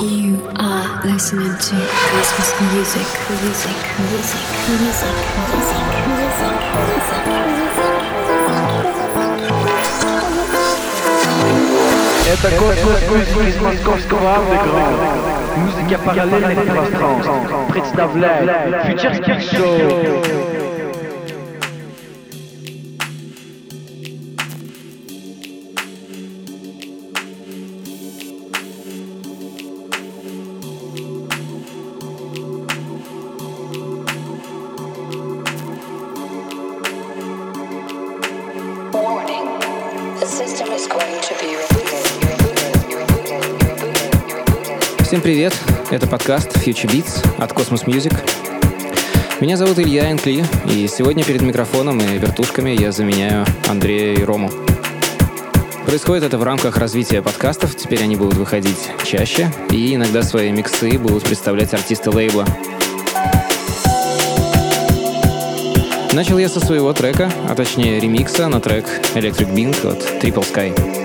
You are listening to Christmas music, music, music, music, music, music, Это космос из московского андеграунда. Музыка параллельных пространств. Представляет Фьючерский шоу. Warning. Это подкаст Future Beats от Cosmos Music. Меня зовут Илья Энкли, и сегодня перед микрофоном и вертушками я заменяю Андрея и Рому. Происходит это в рамках развития подкастов, теперь они будут выходить чаще, и иногда свои миксы будут представлять артисты лейбла. Начал я со своего трека, а точнее ремикса на трек Electric Bing от Triple Sky.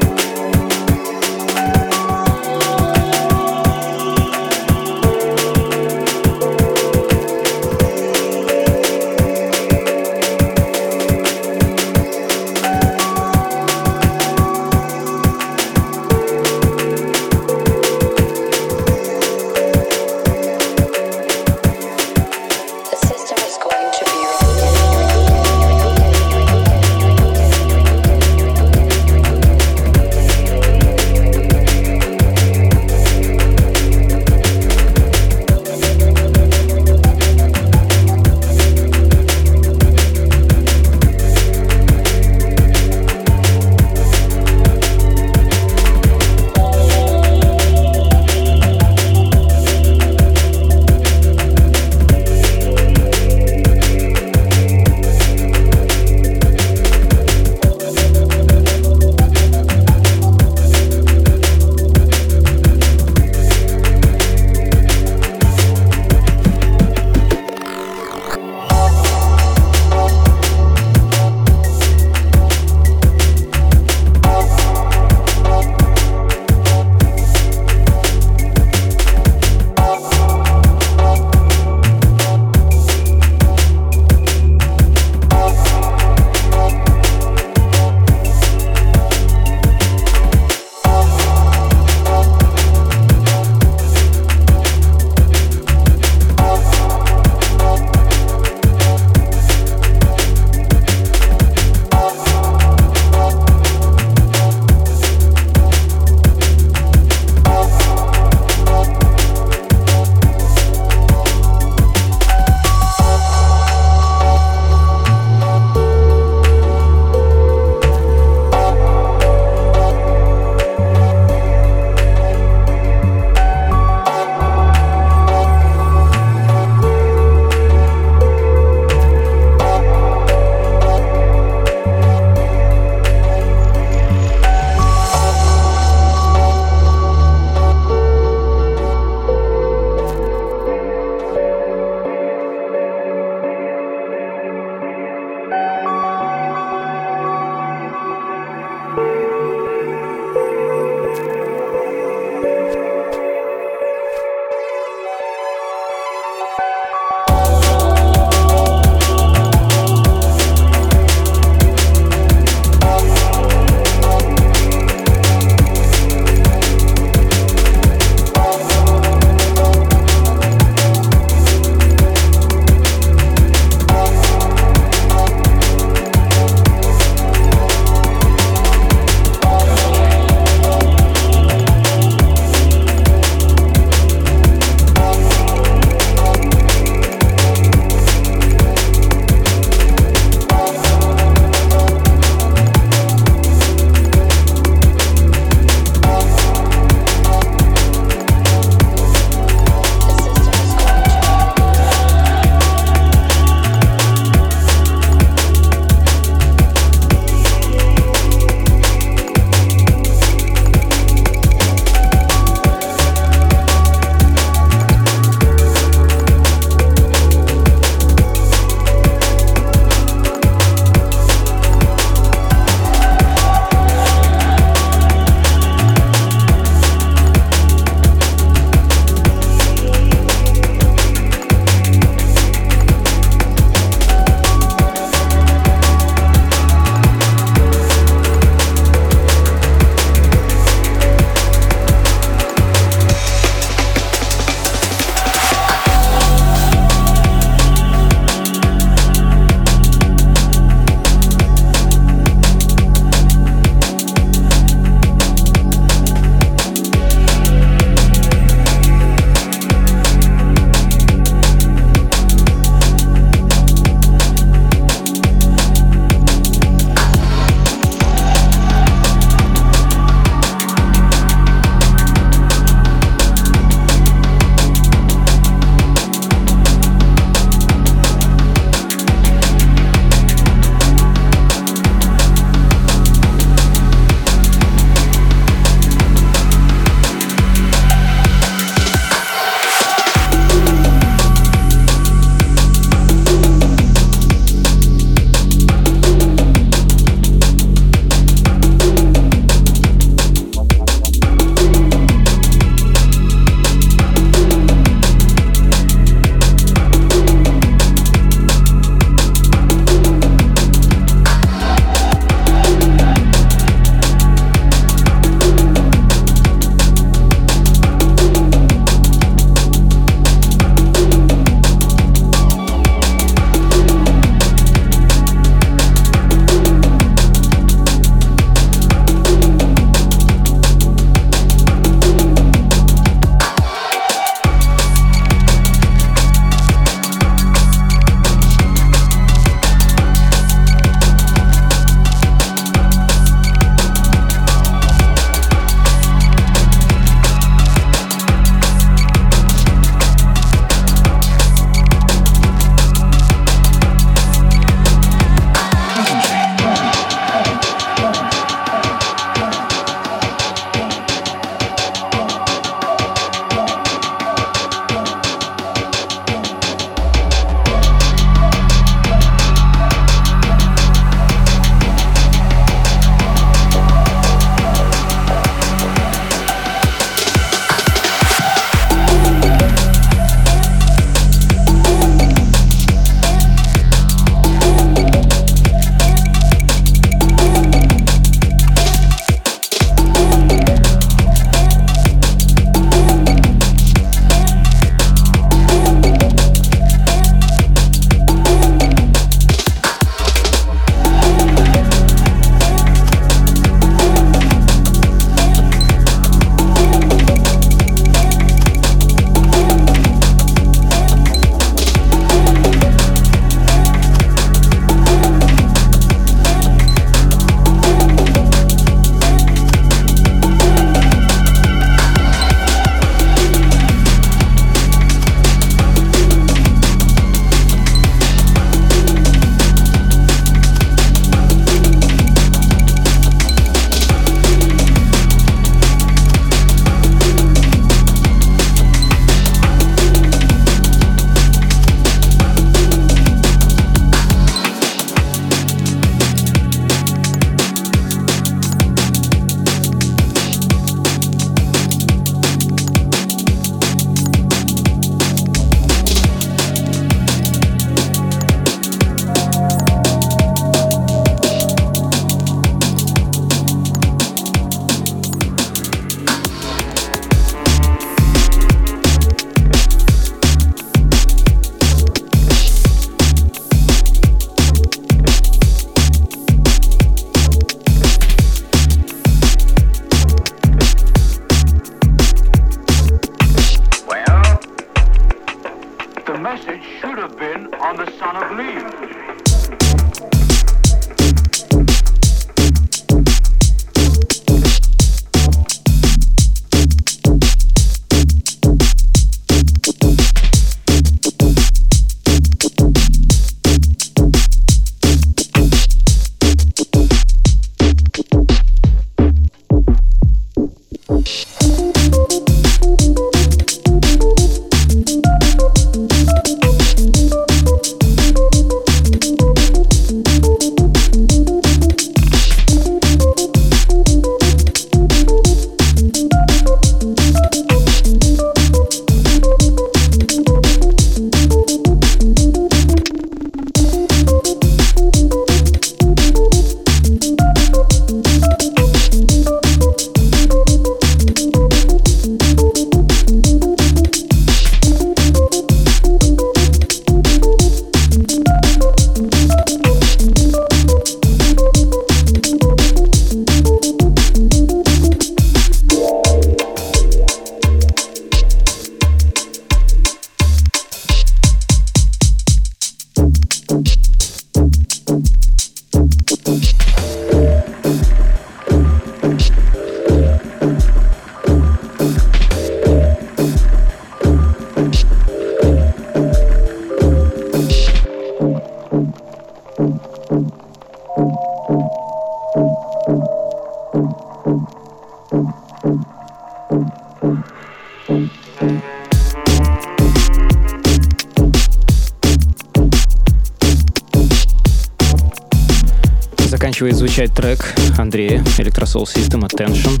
Заканчивает звучать трек Андрея Electrosol System Attention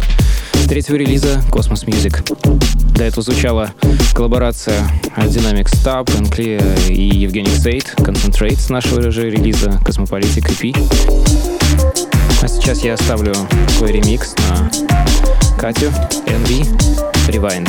третьего релиза Cosmos Music. До этого звучала коллаборация Dynamic Stub, Enclear и Евгений Сейт Concentrate с нашего же релиза Cosmopolitic EP. А сейчас я оставлю свой ремикс на Катю Envy Rewind.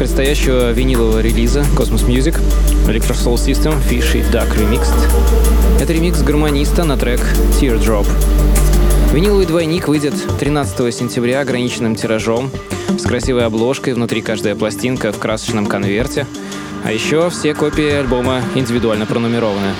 Предстоящего винилового релиза Cosmos Music Electro Soul System Fishy Duck Remixed. Это ремикс гармониста на трек Teardrop. Виниловый двойник выйдет 13 сентября ограниченным тиражом с красивой обложкой, внутри каждая пластинка в красочном конверте. А еще все копии альбома индивидуально пронумерованы.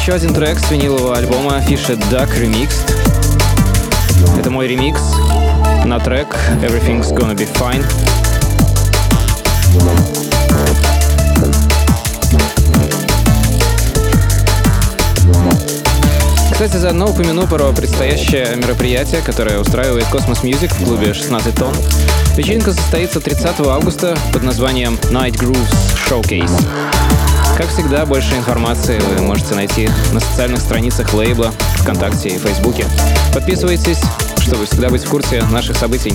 Еще один трек с винилового альбома Fisher Duck Remixed. Это мой ремикс на трек Everything's Gonna Be Fine. Кстати, заодно упомяну про предстоящее мероприятие, которое устраивает Cosmos Music в клубе 16 тонн. Вечеринка состоится 30 августа под названием Night Grooves Showcase. Как всегда, больше информации вы можете найти на социальных страницах лейбла, ВКонтакте и Фейсбуке. Подписывайтесь, чтобы всегда быть в курсе наших событий.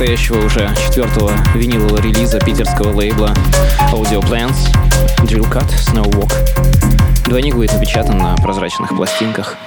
Предстоящего уже четвертого винилового релиза питерского лейбла Audio Plans Drill Cut Snow Walk. Двойник будет напечатан на прозрачных пластинках.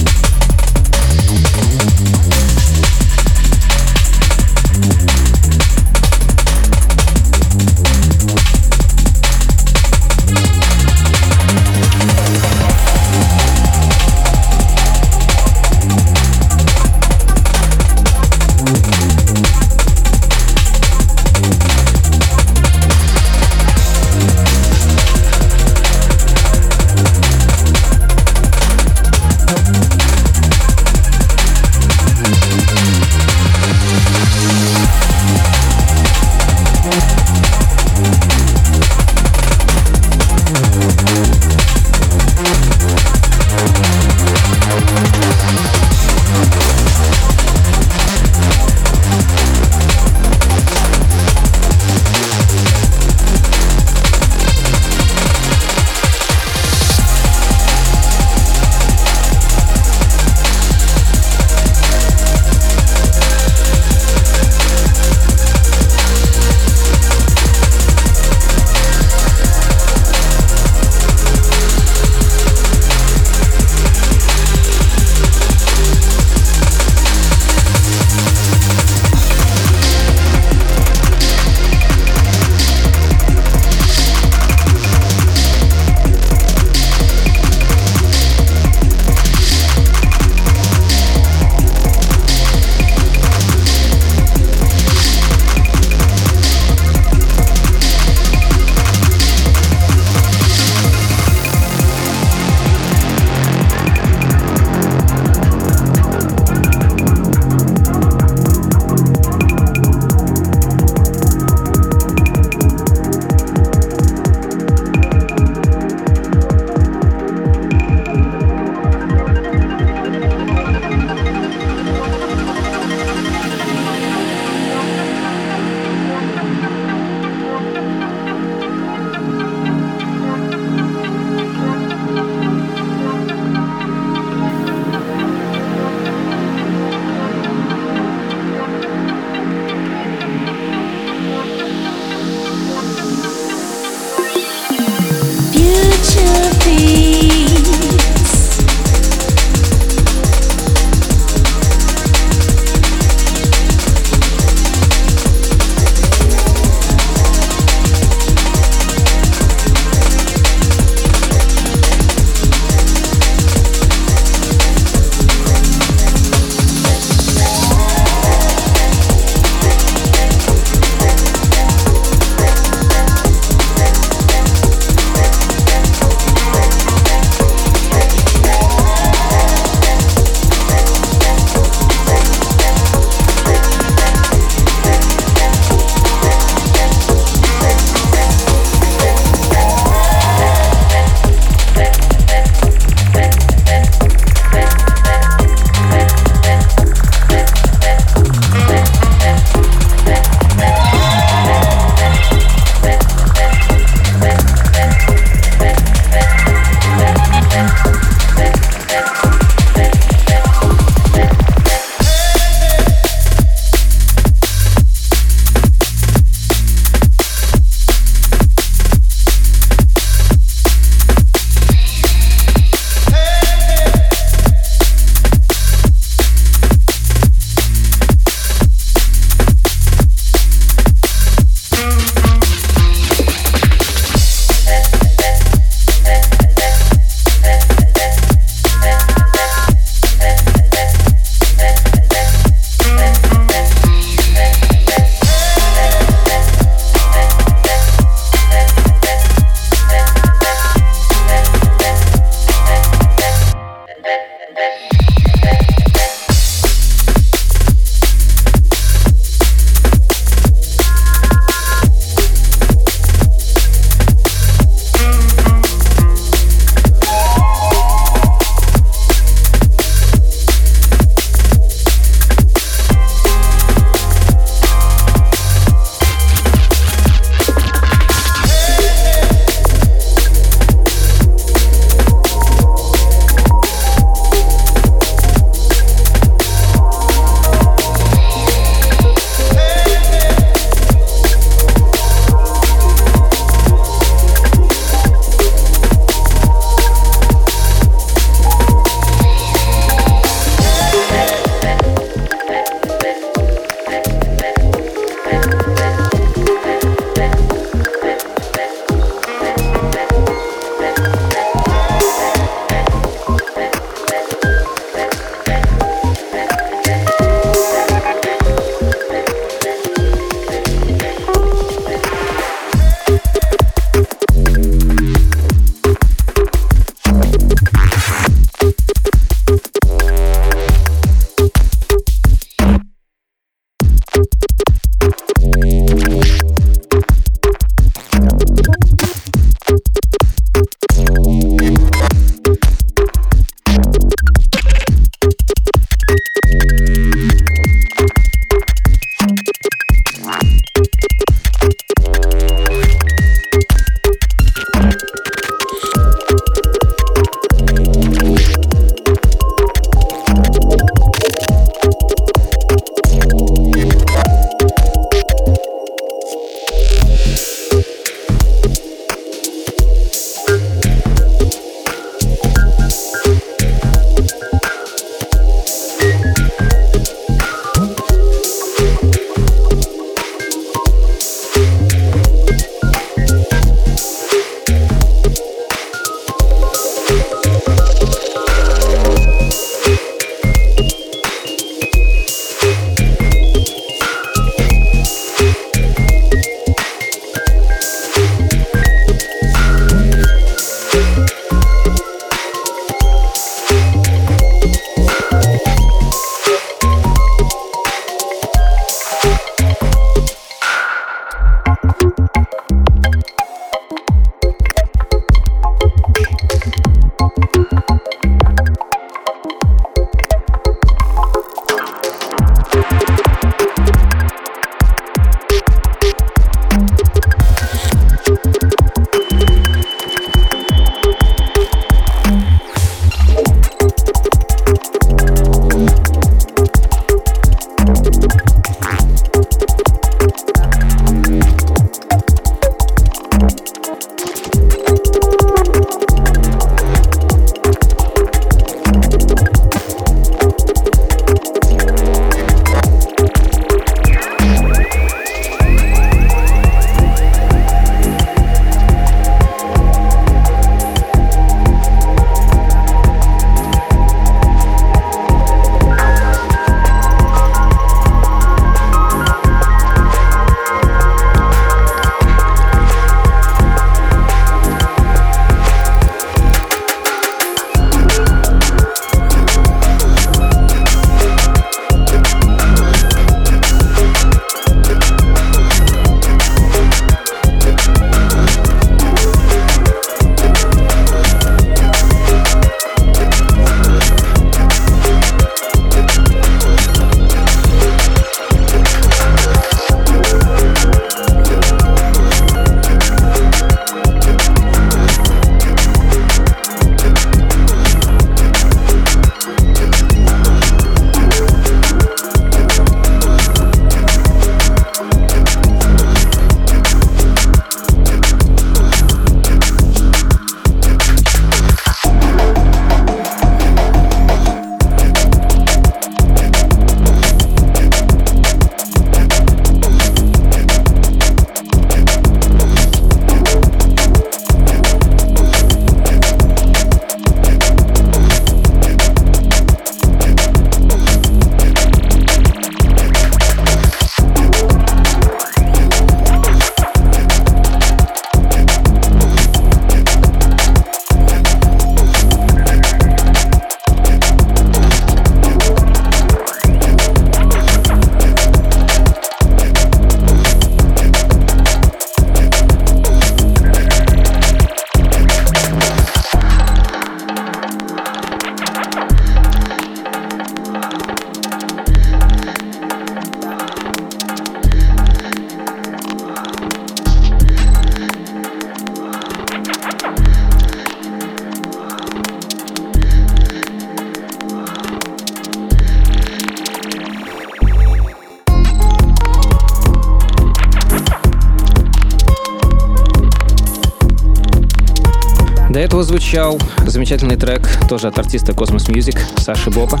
Этого звучал замечательный трек тоже от артиста Cosmos Music Саши Бопа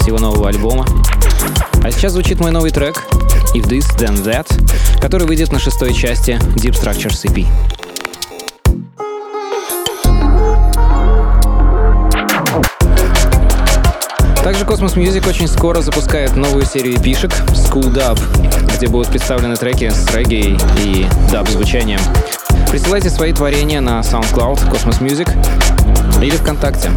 с его нового альбома. А сейчас звучит мой новый трек If This Then That, который выйдет на шестой части Deep Structures EP. Также Cosmos Music очень скоро запускает новую серию пишек School Dub, где будут представлены треки с регги и даб звучанием. Присылайте свои творения на SoundCloud Cosmos Music или ВКонтакте.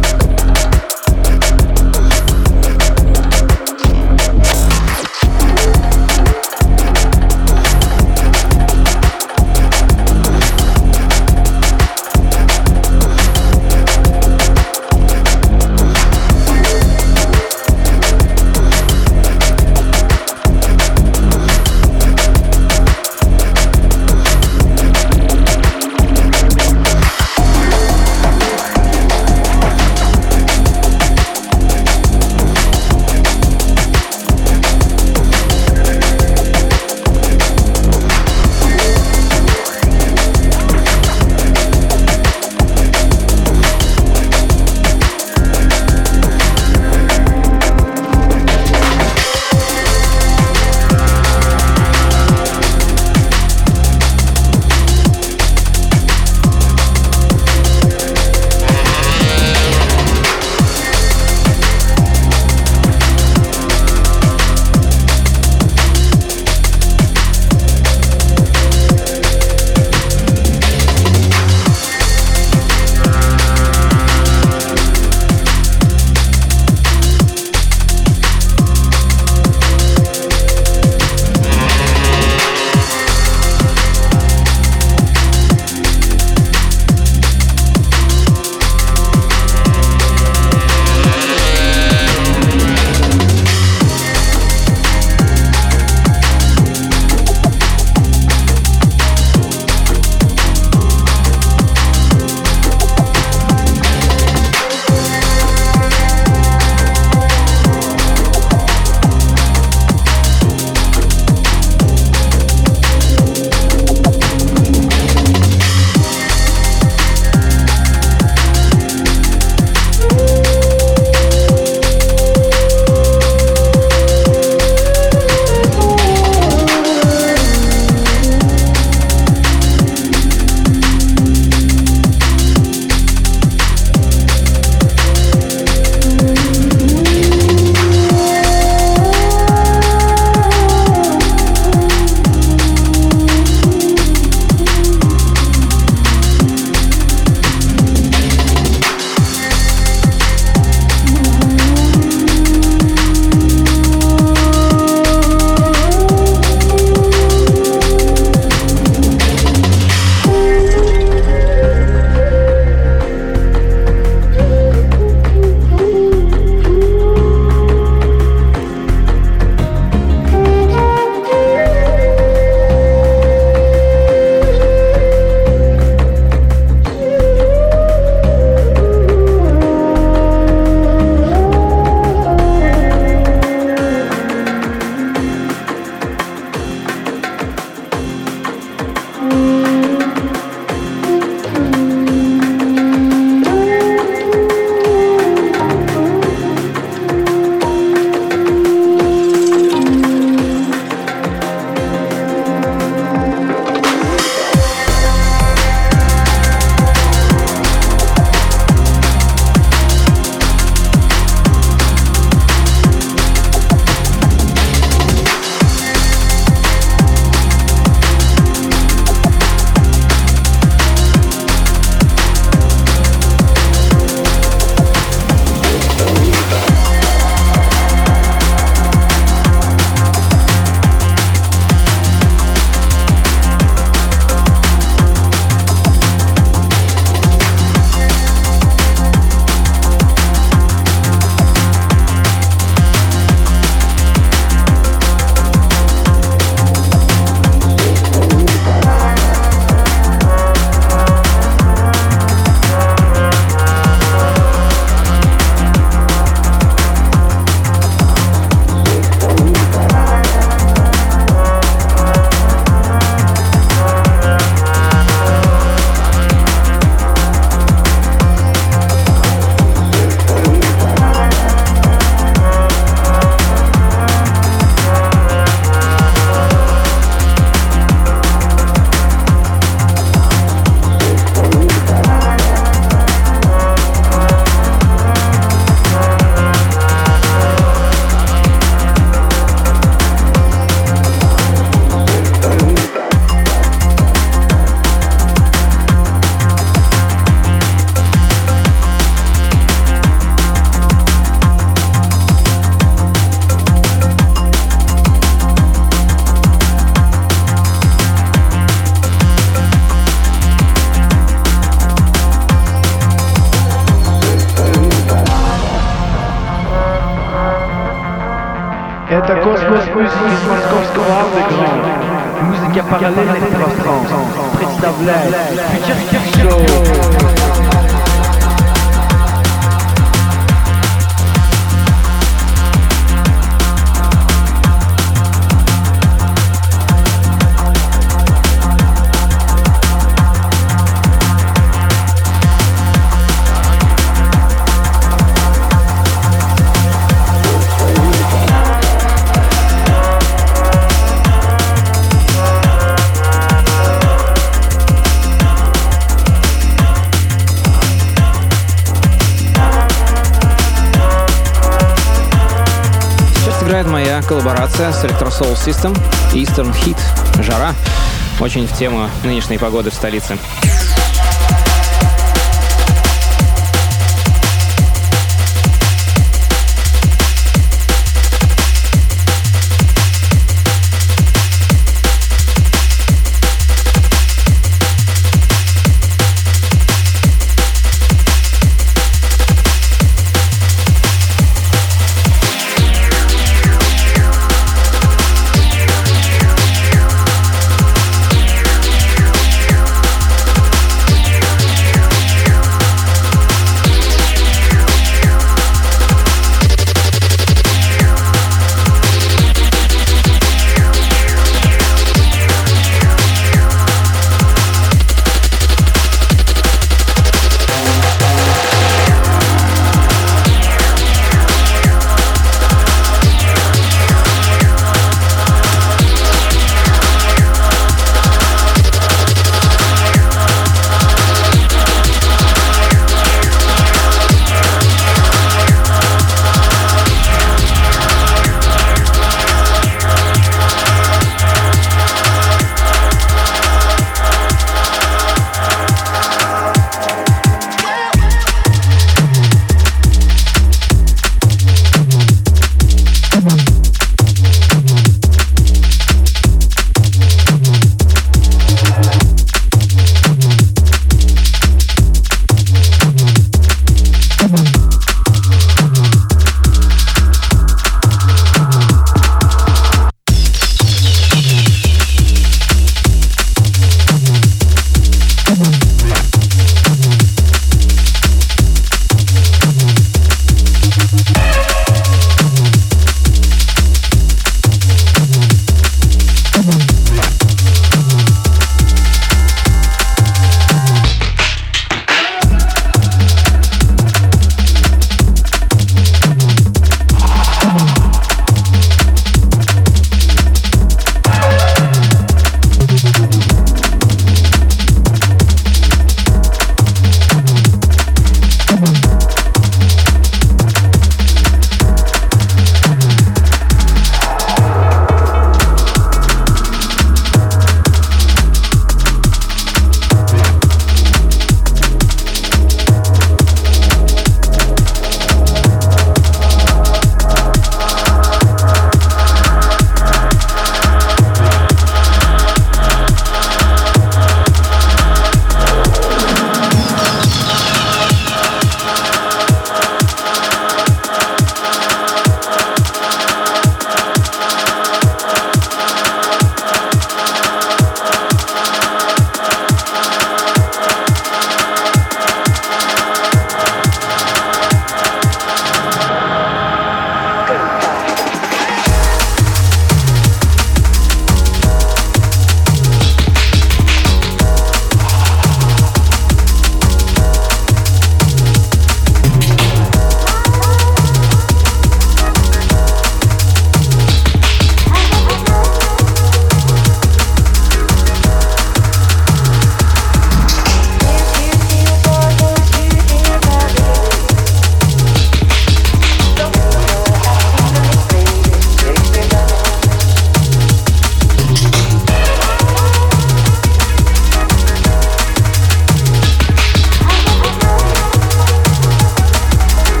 Коллаборация с Electro Soul System Eastern Heat. Жара. Очень в тему нынешней погоды в столице.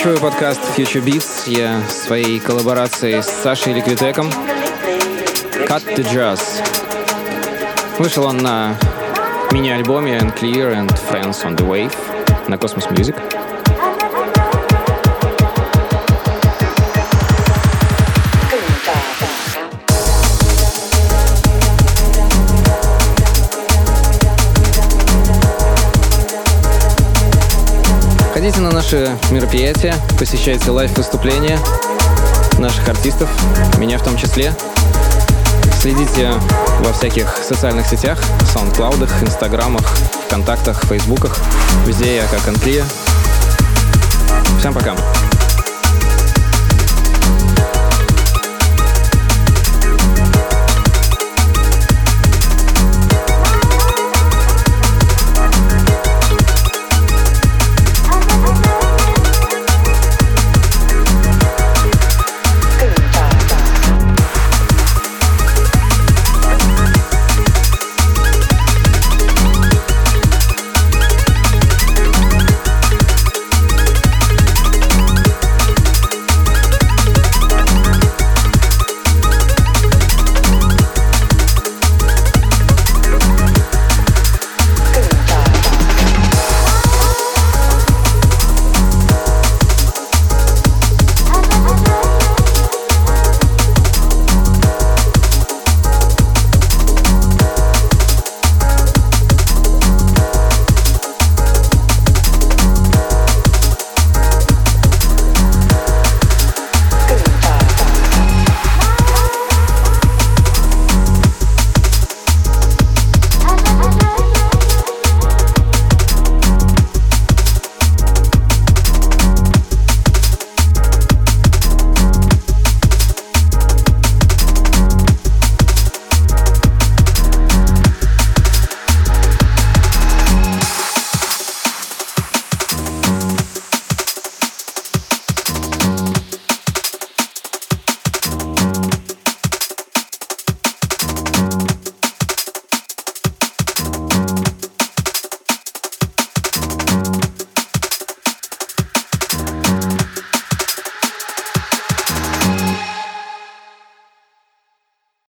Заканчиваю подкаст Future Beats я своей коллаборацией с Сашей Ликвитеком Cut the Jazz. Вышел он на мини-альбоме And Clear and Friends on the Wave на Cosmos Music. Ходите на наши мероприятия, посещайте лайв-выступления наших артистов, меня в том числе. Следите во всяких социальных сетях, саундклаудах, инстаграмах, вконтактах, фейсбуках. Везде я как Анклия. Всем пока.